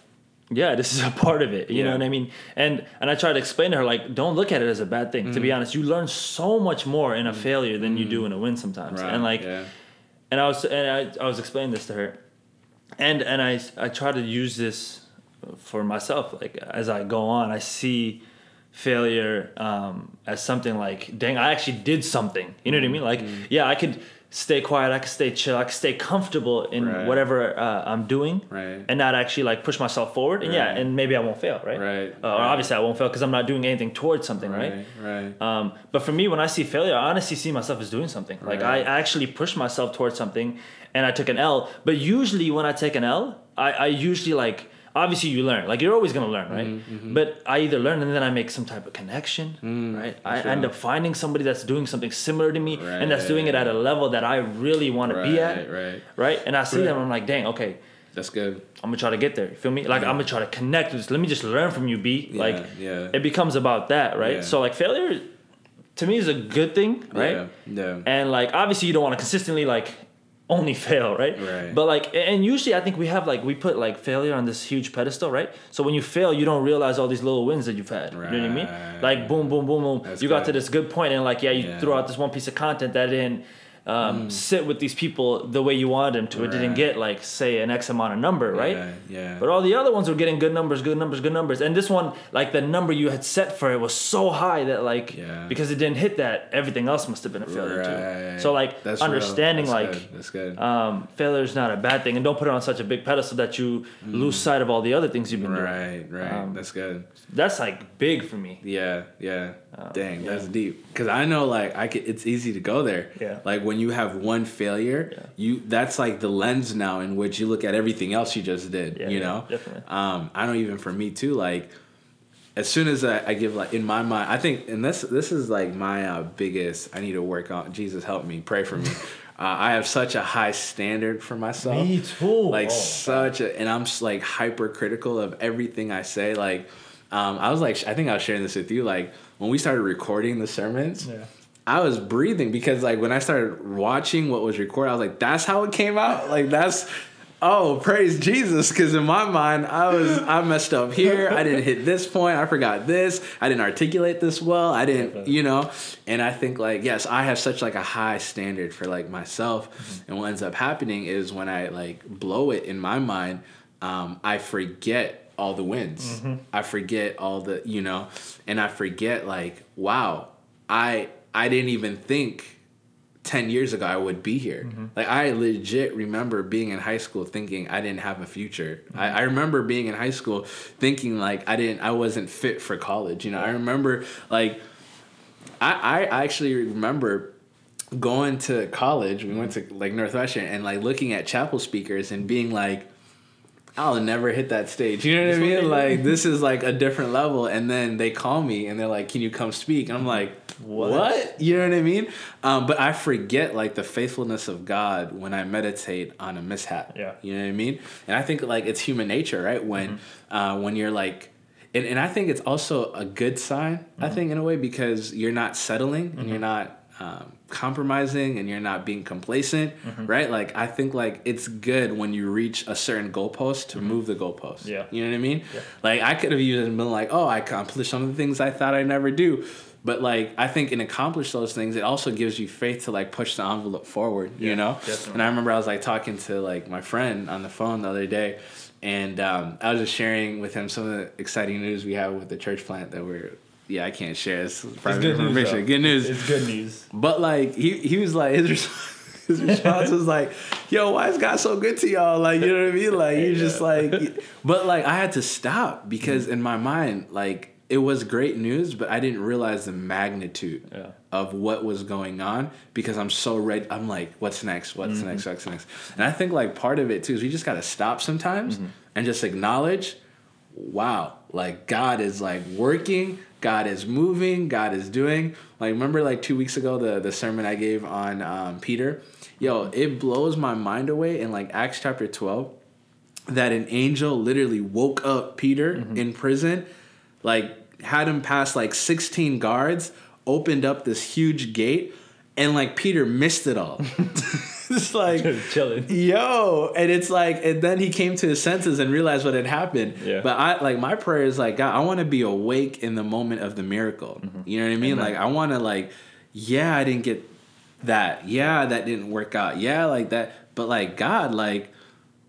yeah, this is a part of it. You know what I mean? And and I try to explain to her like, don't look at it as a bad thing. Mm-hmm. To be honest, you learn so much more in a failure than you do in a win sometimes. Right. And like, yeah. and I was and I, I was explaining this to her, and and I I try to use this for myself. Like as I go on, I see failure um, as something like, dang, I actually did something. You know what I mean? Like, yeah, I could stay quiet, I can stay chill, I can stay comfortable in Right. whatever uh, I'm doing, Right. and not actually like push myself forward. And yeah, and maybe I won't fail, right? Right. Uh, or obviously I won't fail because I'm not doing anything towards something, right? Right, right. Um, but for me, when I see failure, I honestly see myself as doing something. Like Right. I actually pushed myself towards something, and I took an L. But usually, when I take an L, I, I usually like obviously you learn. Like you're always gonna learn, right? Mm-hmm, But I either learn and then I make some type of connection, right? I sure. end up finding somebody that's doing something similar to me, and that's doing it at a level that I really want to be at, Right, right. right? And I see them, I'm like, dang, okay. That's good. I'm gonna try to get there. You feel me? Like I'm gonna try to connect with this. Let me just learn from you, B. like yeah. it becomes about that, right? Yeah. So like failure to me is a good thing, right? Yeah. yeah. And like obviously you don't want to consistently like only fail, right? Right. But like and usually I think we have like we put like failure on this huge pedestal, right? So when you fail, you don't realize all these little wins that you've had. You know what I mean? Like boom, boom, boom, boom. That's you got to this good point and like yeah, you Yeah. Throw out this one piece of content that didn't um, sit with these people the way you wanted them to. It didn't get like say an X amount of number, right? Yeah, yeah. But all the other ones were getting good numbers, good numbers, good numbers. And this one, like the number you had set for it was so high that like Yeah. because it didn't hit that, everything else must have been a failure too. So like That's understanding That's like good. that's good. um, failure is not a bad thing, and don't put it on such a big pedestal that you lose sight of all the other things you've been doing. Mm. right, right. um, that's good. That's like big for me. Yeah, yeah. Dang, Um, yeah. that's deep. Because I know, like, I could, it's easy to go there. Yeah. Like when you have one failure, Yeah. you that's like the lens now in which you look at everything else you just did. Yeah, you yeah, know. definitely. Um, I know even for me too. Like, as soon as I, I give like in my mind, I think, and this this is like my uh, biggest. I need to work on. Jesus help me. Pray for me. Uh, I have such a high standard for myself. Me too. Like such a, and I'm just like hypercritical of everything I say. Like, um, I was like, I think I was sharing this with you. Like when we started recording the sermons, Yeah. I was breathing because like when I started watching what was recorded, I was like, that's how it came out. Like that's. Oh, praise Jesus! Because in my mind, I was I messed up here. I didn't hit this point. I forgot this. I didn't articulate this well. I didn't, you know. And I think like yes, I have such like a high standard for like myself. And what ends up happening is when I like blow it in my mind, um, I forget all the wins. I forget all the you know, and I forget like wow, I I didn't even think 10 years ago I would be here. Mm-hmm. Like I legit remember being in high school thinking I didn't have a future. Mm-hmm. I, I remember being in high school thinking like I didn't I wasn't fit for college. You know, I remember like I, I actually remember going to college, we went to mm-hmm. like Northwestern and like looking at chapel speakers and being like I'll never hit that stage. You know what I mean? Like this is like a different level. And then they call me and they're like, "Can you come speak?" And I'm like, "What?" You know what I mean? Um, but I forget like the faithfulness of God when I meditate on a mishap. Yeah. You know what I mean? And I think like it's human nature, right? When uh, when you're like. And, and I think it's also a good sign, I think, in a way, because you're not settling and you're not um, compromising and you're not being complacent, right? Like, I think, like, it's good when you reach a certain goalpost to move the goalpost. Yeah. You know what I mean? Yeah. Like, I could have even been like, oh, I accomplished some of the things I thought I'd never do. But, like, I think in accomplish those things, it also gives you faith to, like, push the envelope forward, you know? definitely. And I remember I was, like, talking to, like, my friend on the phone the other day. And um, I was just sharing with him some of the exciting news we have with the church plant that we're, yeah, I can't share. It's private good news, information. though. good news. It's good news. But like he he was like his response, his response was like, "Yo, why is God so good to y'all?" Like you know what I mean? Like you just like, but like I had to stop because in my mind, like it was great news, but I didn't realize the magnitude Yeah. of what was going on because I'm so ready. I'm like, what's next? What's mm-hmm. next? What's next? And I think like part of it too is we just gotta stop sometimes mm-hmm. and just acknowledge wow, like God is like working, God is moving, God is doing. Like remember like two weeks ago the the sermon I gave on um, Peter, yo, mm-hmm. it blows my mind away in like Acts chapter twelve that an angel literally woke up Peter in prison, like had him pass like 16 guards, opened up this huge gate, and like Peter missed it all. it's like chilling. Yo, and it's like, and then he came to his senses and realized what had happened. Yeah. But I like my prayer is like, God, I want to be awake in the moment of the miracle. Mm-hmm. You know what I mean? Amen. Like I want to like, yeah, I didn't get that. Yeah, that didn't work out. Yeah, like that. But like God, like,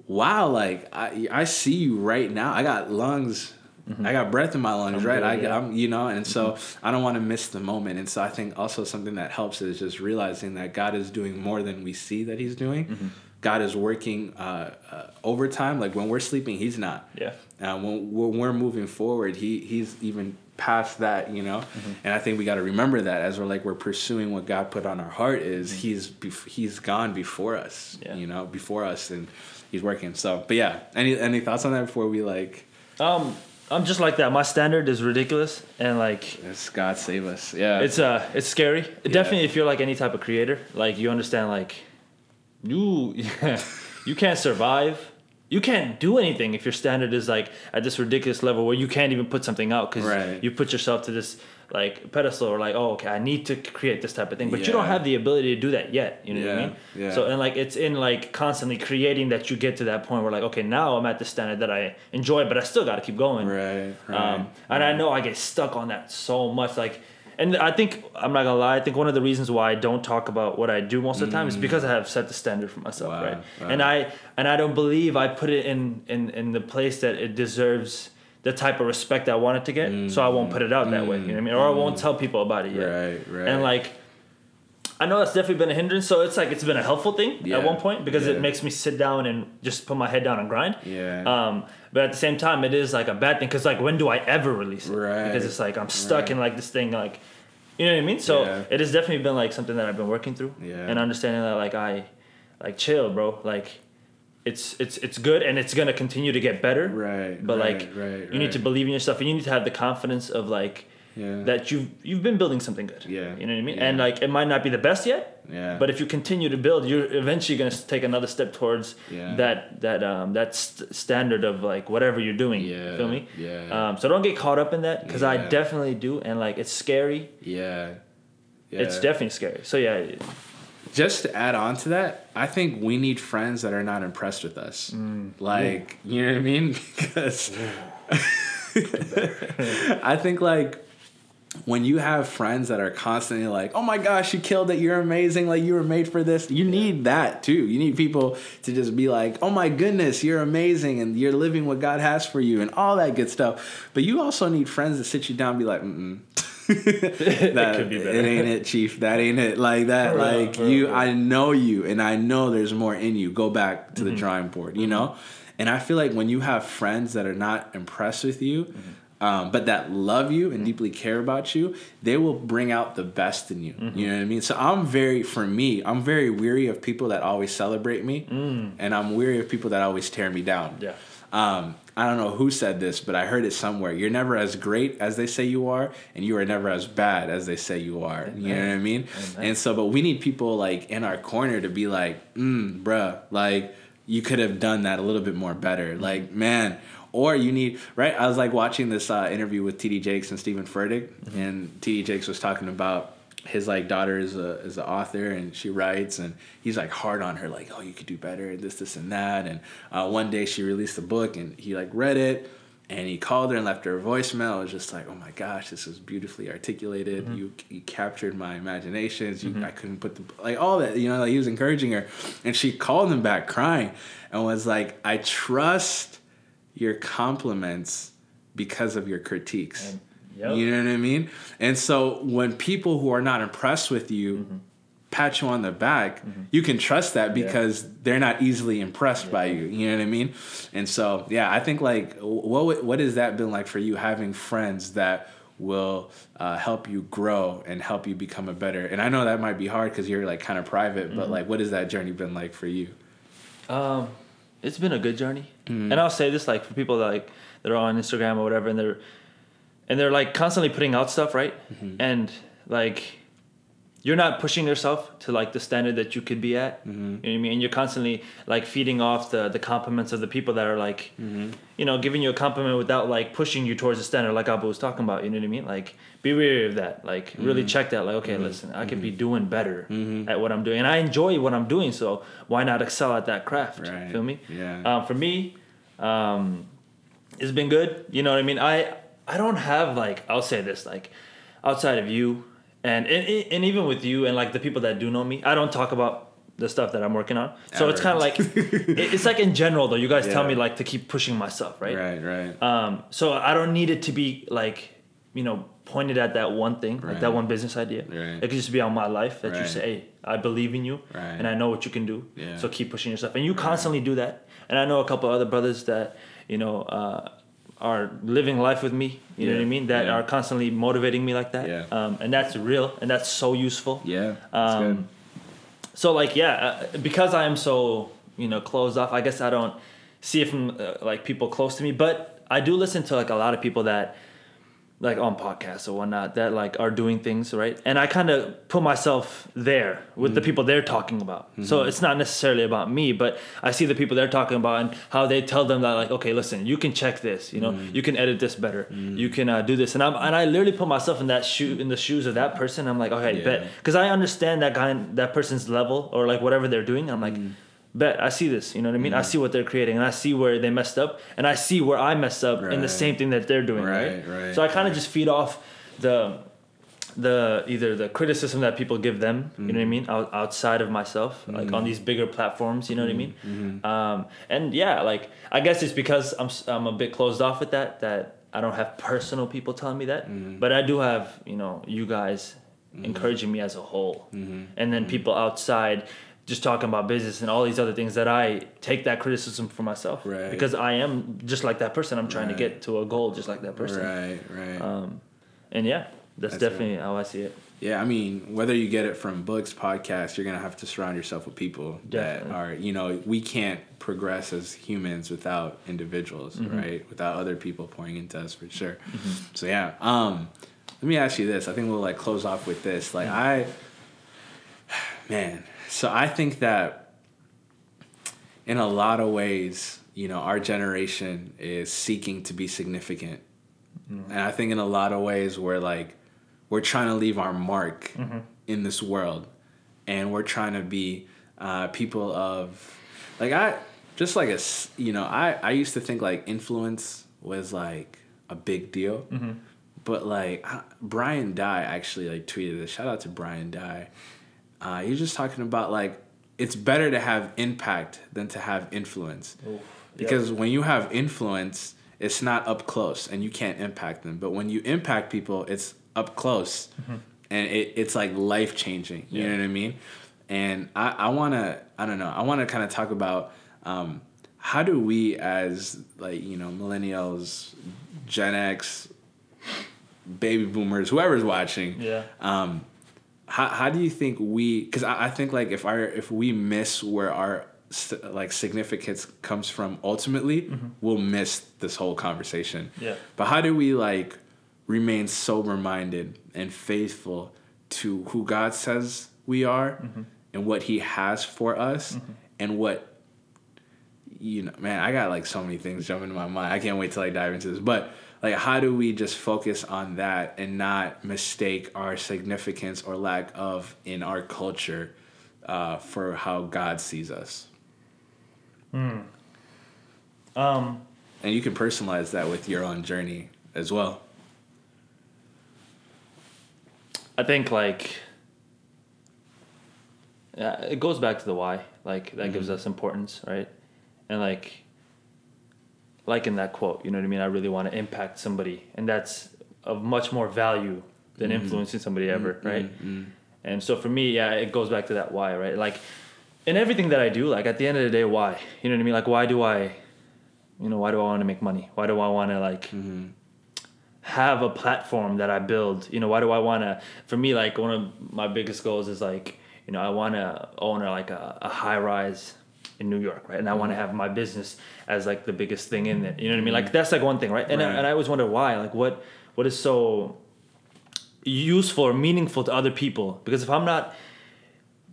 wow, like I I see you right now. I got lungs. I got breath in my lungs, I'm right? good, I, yeah. Mm-hmm. I'm, you know, and so I don't want to miss the moment. And so I think also something that helps is just realizing that God is doing more than we see that He's doing. Mm-hmm. God is working uh, uh, overtime. Like when we're sleeping, He's not. Yeah. Uh, when, when we're moving forward, He He's even past that, you know. Mm-hmm. And I think we got to remember that as we're like we're pursuing what God put on our heart is He's bef- He's gone before us, Mm-hmm. Yeah. you know, before us, and He's working. So, but yeah, any any thoughts on that before we like? Um, I'm just like that. My standard is ridiculous, and like Yes, God save us. Yeah, it's uh, it's scary. Definitely, if you're like any type of creator, like you understand, like you, you can't survive. You can't do anything if your standard is like at this ridiculous level where you can't even put something out because Right. you put yourself to this like pedestal or like oh okay I need to create this type of thing but you don't have the ability to do that yet you know what I mean yeah. so and like it's in like constantly creating that you get to that point where like okay now I'm at the standard that I enjoy but I still got to keep going right, right. um, and I know I get stuck on that so much. Like, and I think I'm not gonna lie. I think one of the reasons why I don't talk about what I do most of the time is because I have set the standard for myself, Wow, right? wow. And I and I don't believe I put it in in in the place that it deserves the type of respect I want it to get. So I won't put it out that way. You know what I mean? Or I won't tell people about it yet. Right, right. And like. I know that's definitely been a hindrance, so it's like it's been a helpful thing Yeah, at one point because yeah. it makes me sit down and just put my head down and grind. Yeah. Um, but at the same time, it is like a bad thing because like when do I ever release it? Right. Because it's like I'm stuck Right. in like this thing like, you know what I mean? So Yeah. it has definitely been like something that I've been working through. Yeah. And understanding that like I, like chill, bro. Like, it's it's it's good and it's gonna continue to get better. Right, But right, like right, you need to believe in yourself and you need to have the confidence of like. Yeah. That you've you've been building something good. Yeah. You know what I mean? Yeah. And like it might not be the best yet. Yeah. But if you continue to build, you're eventually gonna take another step towards Yeah. that that um that st- standard of like whatever you're doing. Yeah, Feel me? yeah. Um. So don't get caught up in that because I definitely do, and like it's scary. yeah. yeah. It's definitely scary. So yeah. Just to add on to that, I think we need friends that are not impressed with us. Mm. Like, you know what I mean? Because I think like when you have friends that are constantly like, "Oh my gosh, you killed it! You're amazing! Like you were made for this." You need that too. You need people to just be like, "Oh my goodness, you're amazing, and you're living what God has for you, and all that good stuff." But you also need friends that sit you down, and be like, "Mm." that, could be better. It ain't it, Chief. That ain't it. Like that. Like you. I know you, and I know there's more in you. Go back Mm-hmm. to the drawing board. You know. And I feel like when you have friends that are not impressed with you, Mm-hmm. um, but that love you and deeply care about you, they will bring out the best in you. Mm-hmm. You know what I mean? So I'm very, for me, I'm very weary of people that always celebrate me, and I'm weary of people that always tear me down. Mm. Yeah. Um, I don't know who said this, but I heard it somewhere. You're never as great as they say you are, and you are never as bad as they say you are. You know what I mean? Amen. And so, but we need people like in our corner to be like, mm, bruh, like you could have done that a little bit more better. Mm-hmm. Like, man. Or you need right. I was like watching this uh, interview with TD Jakes and Stephen Furtick, Mm-hmm. and TD Jakes was talking about his like daughter is a is an author and she writes and he's like hard on her like oh you could do better and this this and that. And uh, one day she released a book and he like read it and he called her and left her a voicemail. It was just like oh my gosh this is beautifully articulated. You you captured my imaginations. You I couldn't put the like all that you know like he was encouraging her. And she called him back crying and was like I trust your compliments because of your critiques Yep. you know what I mean? And so when people who are not impressed with you Mm-hmm. pat you on the back, you can trust that because they're not easily impressed by you. You know what I mean? And so yeah, I think like what what has that been like for you having friends that will uh, help you grow and help you become a better and i know that might be hard because you're like kind of private but Mm-hmm. like what has that journey been like for you Um, it's been a good journey. And I'll say this like for people that like that are on Instagram or whatever, and they're and they're like constantly putting out stuff, right? Mm-hmm. And like you're not pushing yourself to like the standard that you could be at. Mm-hmm. You know what I mean? And you're constantly like feeding off the the compliments of the people that are like, mm-hmm. you know, giving you a compliment without like pushing you towards the standard, like Abu was talking about. You know what I mean? Like, be wary of that. Like, really check that. Like, okay, listen, I could be doing better at what I'm doing, and I enjoy what I'm doing. So why not excel at that craft? Right. Feel me? Yeah. Um, for me, um, it's been good. You know what I mean? I I don't have like I'll say this like outside of you and and, and even with you and like the people that do know me, I don't talk about the stuff that I'm working on. So it's kind of like it- it's like in general though. You guys tell me like to keep pushing myself, right? Right, right. Um, so I don't need it to be like you know pointed at that one thing, like that one business idea. Right. It could just be on my life that you say, hey, I believe in you, Right. and I know what you can do. Yeah. So keep pushing yourself, and you constantly do that. And I know a couple other brothers that you know uh, are living life with me. You know what I mean? That Yeah. are constantly motivating me like that. Yeah. Um, and that's real, and that's so useful. yeah. Um, so like yeah, uh, because I am so you know closed off, I guess I don't see it from uh, like people close to me, but I do listen to like a lot of people that like on podcasts or whatnot that like are doing things right, and I kind of put myself there with the people they're talking about. So it's not necessarily about me, but I see the people they're talking about and how they tell them that like okay, listen, you can check this, you know, you can edit this better, you can uh, do this, and I'm and I literally put myself in that shoe in the shoes of that person. I'm like okay, Yeah. bet because I understand that guy, that person's level or like whatever they're doing. I'm like, Mm. Bet I see this. You know what I mean? I mm. see what they're creating, and I see where they messed up, and I see where I messed up in the same thing that they're doing. Right. Right, right, so I kind of right. just feed off the the either the criticism that people give them. You know what I mm-hmm. mean? Out, outside of myself, like on mm-hmm. these bigger platforms. You know what I mean? Mm-hmm. Um, and yeah, like I guess it's because I'm I'm a bit closed off with that that. I don't have personal people telling me that, but I do have, you know, you guys encouraging me as a whole. And then people outside just talking about business and all these other things that I take that criticism for myself. Right. Because I am just like that person. I'm trying to get to a goal just like that person. Right, right. Um, and yeah, that's, That's definitely how I see it. Yeah, I mean, whether you get it from books, podcasts, you're gonna have to surround yourself with people Definitely. that are, you know, we can't progress as humans without individuals, Mm-hmm. right? Without other people pouring into us, for sure. So yeah, um, let me ask you this. I think we'll like close off with this. Like I, man, so I think that in a lot of ways, you know, our generation is seeking to be significant. Mm-hmm. And I think in a lot of ways we're like we're trying to leave our mark mm-hmm. in this world and we're trying to be uh, people of like I just like a you know I I used to think like influence was like a big deal. Mm-hmm. But like Brian Dye actually like tweeted this. Shout out to Brian Dye. Uh, he's just talking about like it's better to have impact than to have influence. Because when you have influence, it's not up close and you can't impact them. But when you impact people, it's up close and it, it's like life changing. You Yeah. know what I mean? And I, I want to, I don't know, I want to kind of talk about um, how do we as like, you know, millennials, Gen X, baby boomers, whoever's watching, Yeah. um, how, how do you think we because I, I think like if our if we miss where our like significance comes from ultimately mm-hmm. we'll miss this whole conversation. Yeah. but how do we like remain sober minded and faithful to who god says we are mm-hmm. and what he has for us mm-hmm. and what you know man i got like so many things jumping in my mind. I can't wait till i dive into this. But like how do we just focus on that and not mistake our significance or lack of in our culture uh, for how god sees us Um, and you can personalize that with your own journey as well I think like yeah, it goes back to the why. Like that gives us importance, right? And like like in that quote, you know what I mean? I really want to impact somebody and that's of much more value than mm-hmm. influencing somebody ever, mm-hmm. right? Mm-hmm. And so for me, yeah, it goes back to that why, right? Like in everything that I do, like at the end of the day, why? You know what I mean? Like why do I you know, why do I want to make money? Why do I want to like have a platform that I build. You know, why do I want to? For me, like one of my biggest goals is like, you know, I want to own a, like a, a high rise in New York, right? And I want to mm-hmm. have my business as like the biggest thing in it. You know what I mean? Mm-hmm. Like that's like one thing, right? And Right. and I always wonder why. Like what what is so useful or meaningful to other people? Because if I'm not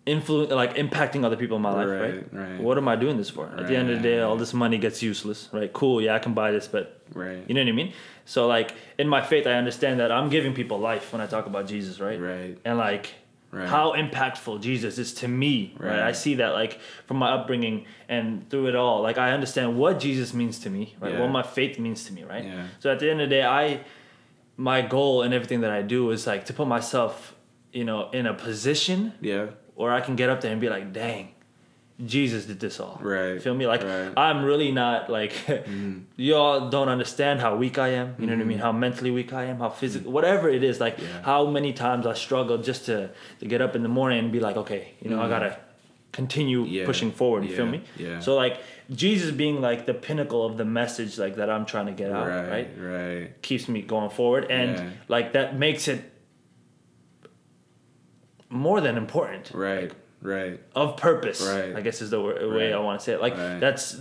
influ like impacting other people in my life, right? Right, right. What am I doing this for? At the end of the day, all this money gets useless, right? Cool, yeah, I can buy this, but Right. you know what I mean? So like in my faith, I understand that I'm giving people life when I talk about Jesus, right? Right. And like Right. how impactful Jesus is to me, right. Right. I see that like from my upbringing and through it all, like I understand what Jesus means to me, right? Yeah. What my faith means to me, right? Yeah. So at the end of the day, I my goal and everything that I do is like to put myself, you know, in a position Yeah. where I can get up there and be like, dang, Jesus did this all. Right, Feel me? Like right. I'm really not like y'all don't understand how weak I am. You know what I Mm-hmm. mean? How mentally weak I am, how physical whatever it is, like Yeah. how many times I struggle just to to get up in the morning and be like, okay, you know, I gotta continue Mm-hmm. Yeah, pushing forward. You feel me? yeah. So like Jesus being like the pinnacle of the message like that I'm trying to get out, right? Right. Right. keeps me going forward and Yeah. like that makes it more than important Right. Right. of purpose Right. i guess is the wa- way Right. i want to say it like Right. that's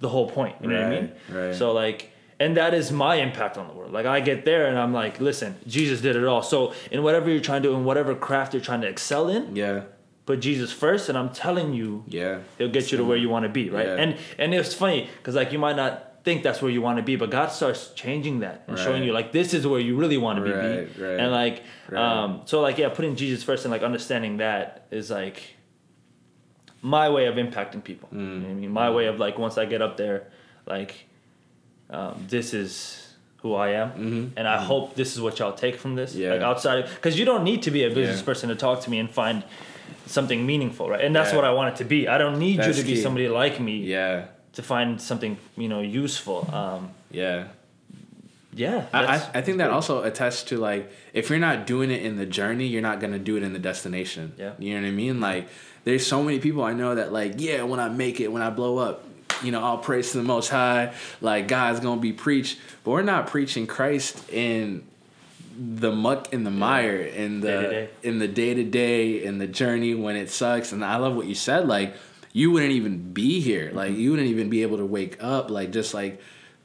the whole point you know what i mean Right. Right. so like and that is my impact on the world like i get there and i'm like listen jesus did it all so in whatever you're trying to do in whatever craft you're trying to excel in Yeah. put jesus first and i'm telling you Yeah. it'll get you to where you want to be right Yeah. and and it's funny because like you might not think that's where you want to be but god starts changing that and showing you like this is where you really want to be Right, right, and like right. um so like yeah putting jesus first and like understanding that is like my way of impacting people Mm. you know i mean my way of like once i get up there like um, this is who I am, and I hope this is what y'all take from this. Mm-hmm. Yeah. Like outside, because you don't need to be a business Yeah. person to talk to me and find something meaningful, right? And that's Yeah. what I want it to be. I don't need That's you to be somebody like me Yeah. to find something you know useful. Um, Yeah. Yeah, I, I, I think that also attests to like if you're not doing it in the journey, you're not gonna do it in the destination. Yeah. You know what I mean? Like there's so many people I know that like, yeah, when I make it, when I blow up, you know, I'll praise to the most high, like God's gonna be preached. But we're not preaching Christ in the muck in the mire in the Day-to-day. in the day to day in the journey when it sucks. And I love what you said, like you wouldn't even be here. Like you wouldn't even be able to wake up. Like just like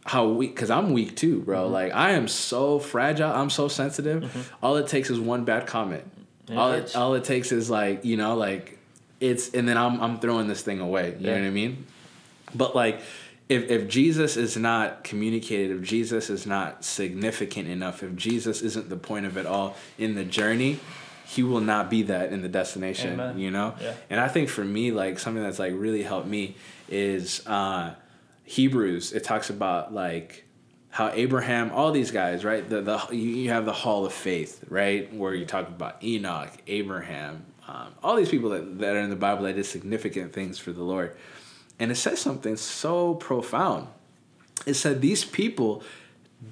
how weak because I'm weak too, bro. Like I am so fragile. I'm so sensitive. All it takes is one bad comment. Yeah, all it, all it takes is like you know like it's and then I'm I'm throwing this thing away. You Yeah. know what I mean? But like if if Jesus is not communicated, if Jesus is not significant enough, if Jesus isn't the point of it all in the journey, he will not be that in the destination, Amen. you know? Yeah. And I think for me like something that's like really helped me is uh Hebrews. It talks about like how Abraham, all these guys, right? The the you have the Hall of Faith, right, where you talk about Enoch, Abraham, um, all these people that, that are in the Bible that did significant things for the Lord, and it says something so profound. It said these people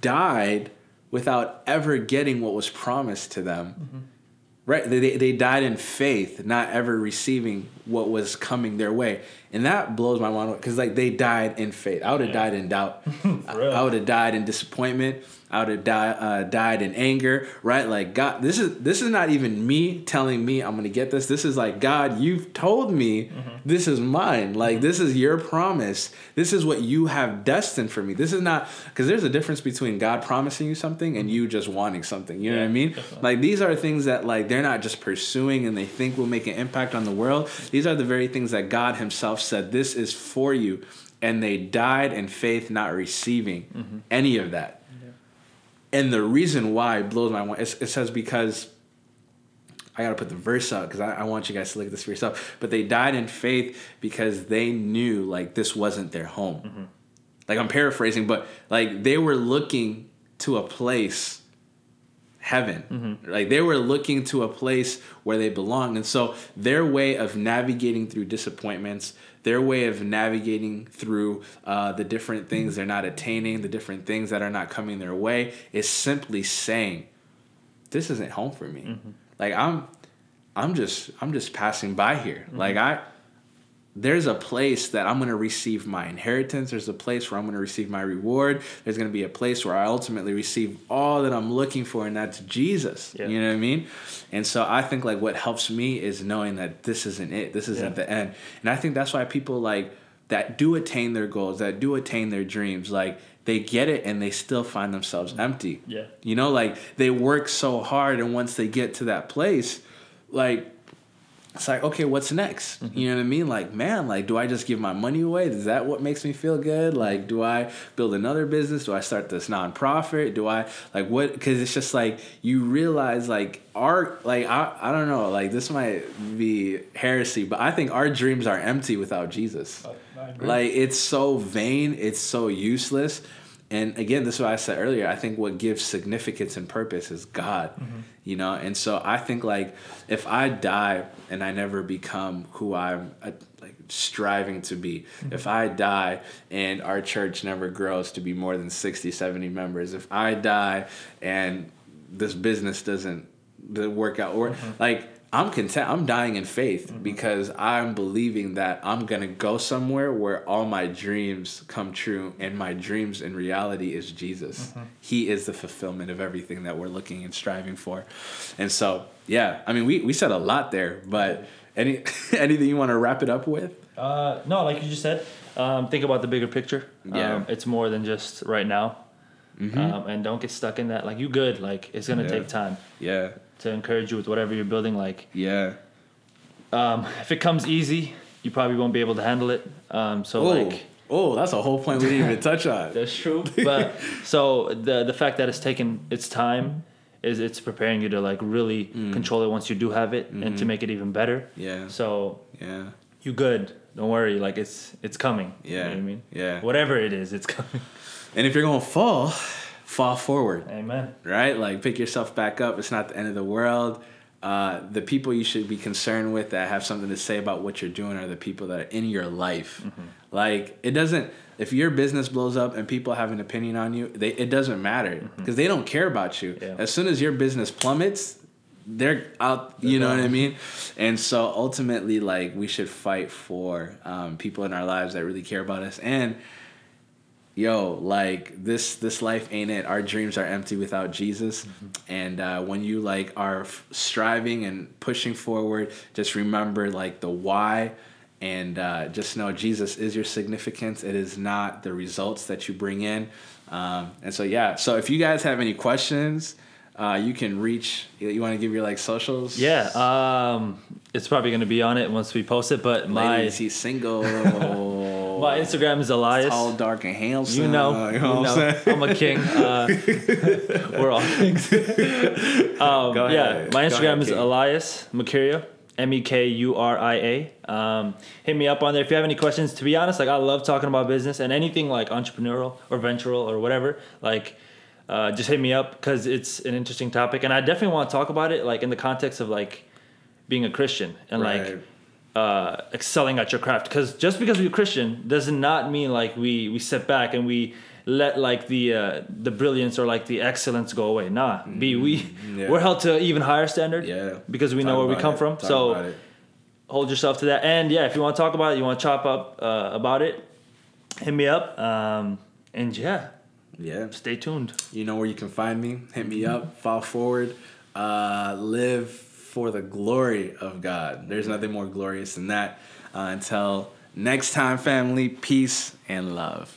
died without ever getting what was promised to them. Right, they, they- they died in faith, not ever receiving what was coming their way, and that blows my mind because like they died in faith. I would have died in doubt. I. I would have died in disappointment. I would have died uh, died in anger. Right, like God, this is this is not even me telling me I'm gonna get this. This is like God, you've told me this is mine. Like this is your promise. This is what you have destined for me. This is not because there's a difference between God promising you something and you just wanting something. You know what I mean? definitely. Like these are things that like they're not just pursuing and they think will make an impact on the world. These are the very things that God Himself said, "This is for you," and they died in faith, not receiving mm-hmm. any of that. And the reason why blows my mind. It, it says because I gotta put the verse up because I, I want you guys to look at this for yourself. But they died in faith because they knew like this wasn't their home. Mm-hmm. Like I'm paraphrasing, but like they were looking to a place heaven. Mm-hmm. Like they were looking to a place where they belong. And so their way of navigating through disappointments, their way of navigating through uh, the different things they're not attaining, the different things that are not coming their way, is simply saying, "This isn't home for me." Mm-hmm. Like I'm, I'm just, I'm just passing by here. Mm-hmm. Like I, there's a place that I'm going to receive my inheritance. There's a place where I'm going to receive my reward. There's going to be a place where I ultimately receive all that I'm looking for, and that's Jesus. Yeah. You know what I mean? And so I think like what helps me is knowing that this isn't it. This isn't Yeah. the end. And I think that's why people like that do attain their goals, that do attain their dreams, like they get it and they still find themselves empty. Yeah. You know, like they work so hard and once they get to that place, like it's like, okay, what's next? Mm-hmm. You know what I mean? Like, man, like, do I just give my money away? Is that what makes me feel good? Like, do I build another business? Do I start this nonprofit? Do I, like, what? Because it's just like, you realize, like, our, like, I, I don't know, like, this might be heresy, but I think our dreams are empty without Jesus. Like, it's so vain, it's so useless. And again, this is what I said earlier. I think what gives significance and purpose is God, mm-hmm. you know. And so I think like if I die and I never become who I'm uh, like striving to be, mm-hmm. if I die and our church never grows to be more than 60, 70 members, if I die and this business doesn't, doesn't work out, or mm-hmm. like I'm content. I'm dying in faith because I'm believing that I'm gonna go somewhere where all my dreams come true, and my dreams in reality is Jesus. He is the fulfillment of everything that we're looking and striving for, and so yeah. I mean, we we said a lot there, but any anything you want to wrap it up with? Uh, no, like you just said, um, think about the bigger picture. Yeah. Um, it's more than just right now. Um, and don't get stuck in that. Like you good. Like it's gonna Mm-hmm. Yeah. take time Yeah, to encourage you with whatever you're building. Like yeah. um, if it comes easy, you probably won't be able to handle it. Um, so Oh, like oh, that's a whole point we didn't even touch on. that's true. But so the the fact that it's taken its time is it's preparing you to like really Mm. control it once you do have it and to make it even better. Mm-hmm. Yeah. So Yeah, you good. Don't worry. Like it's it's coming. You know Yeah. what I mean? Yeah. Whatever it is, it's coming. and if you're gonna fall, fall forward. Amen. right? Like pick yourself back up. It's not the end of the world. Uh, the people you should be concerned with that have something to say about what you're doing are the people that are in your life. Mm-hmm. Like it doesn't. If your business blows up and people have an opinion on you, they it doesn't matter because they don't care about you. Mm-hmm. Yeah. As soon as your business plummets, they're out. you know what I mean? And so ultimately, like we should fight for um, people in our lives that really care about us and yo like this this life ain't it. Our dreams are empty without jesus. And uh, when you like are f- striving and pushing forward just remember like the why and uh, just know jesus is your significance. It is not the results that you bring in. Um, and so yeah. So if you guys have any questions uh, you can reach you want to give your like socials? Yeah. Um, it's probably gonna be on it once we post it. But my Ladies, he's single my Instagram is Elias. tall dark and handsome you know, you you know, I'm. I'm a king. Uh, we're all kings. um, yeah, my Instagram ahead, is King. Elias Mekuria, M E K U R I A. Um, hit me up on there if you have any questions. To be honest, like I love talking about business and anything like entrepreneurial or ventural or whatever. Like, uh, just hit me up because it's an interesting topic, and I definitely want to talk about it like in the context of like being a Christian and like Right. Uh, excelling at your craft. Because just because we're Christian does not mean like we we sit back and we let like the uh, the brilliance or like the excellence go away. Nah, be we Mm-hmm. Yeah. we're held to even higher standard. Yeah. because we Talk know where we come it. from. Talk so hold yourself to that. And yeah, if you want to talk about it, you want to chop up uh, about it, hit me up. Um, and yeah, yeah stay tuned. You know where you can find me. Hit me up. Fall forward. Uh, live for the glory of God. There's nothing more glorious than that. Uh, until next time, family. Peace and love.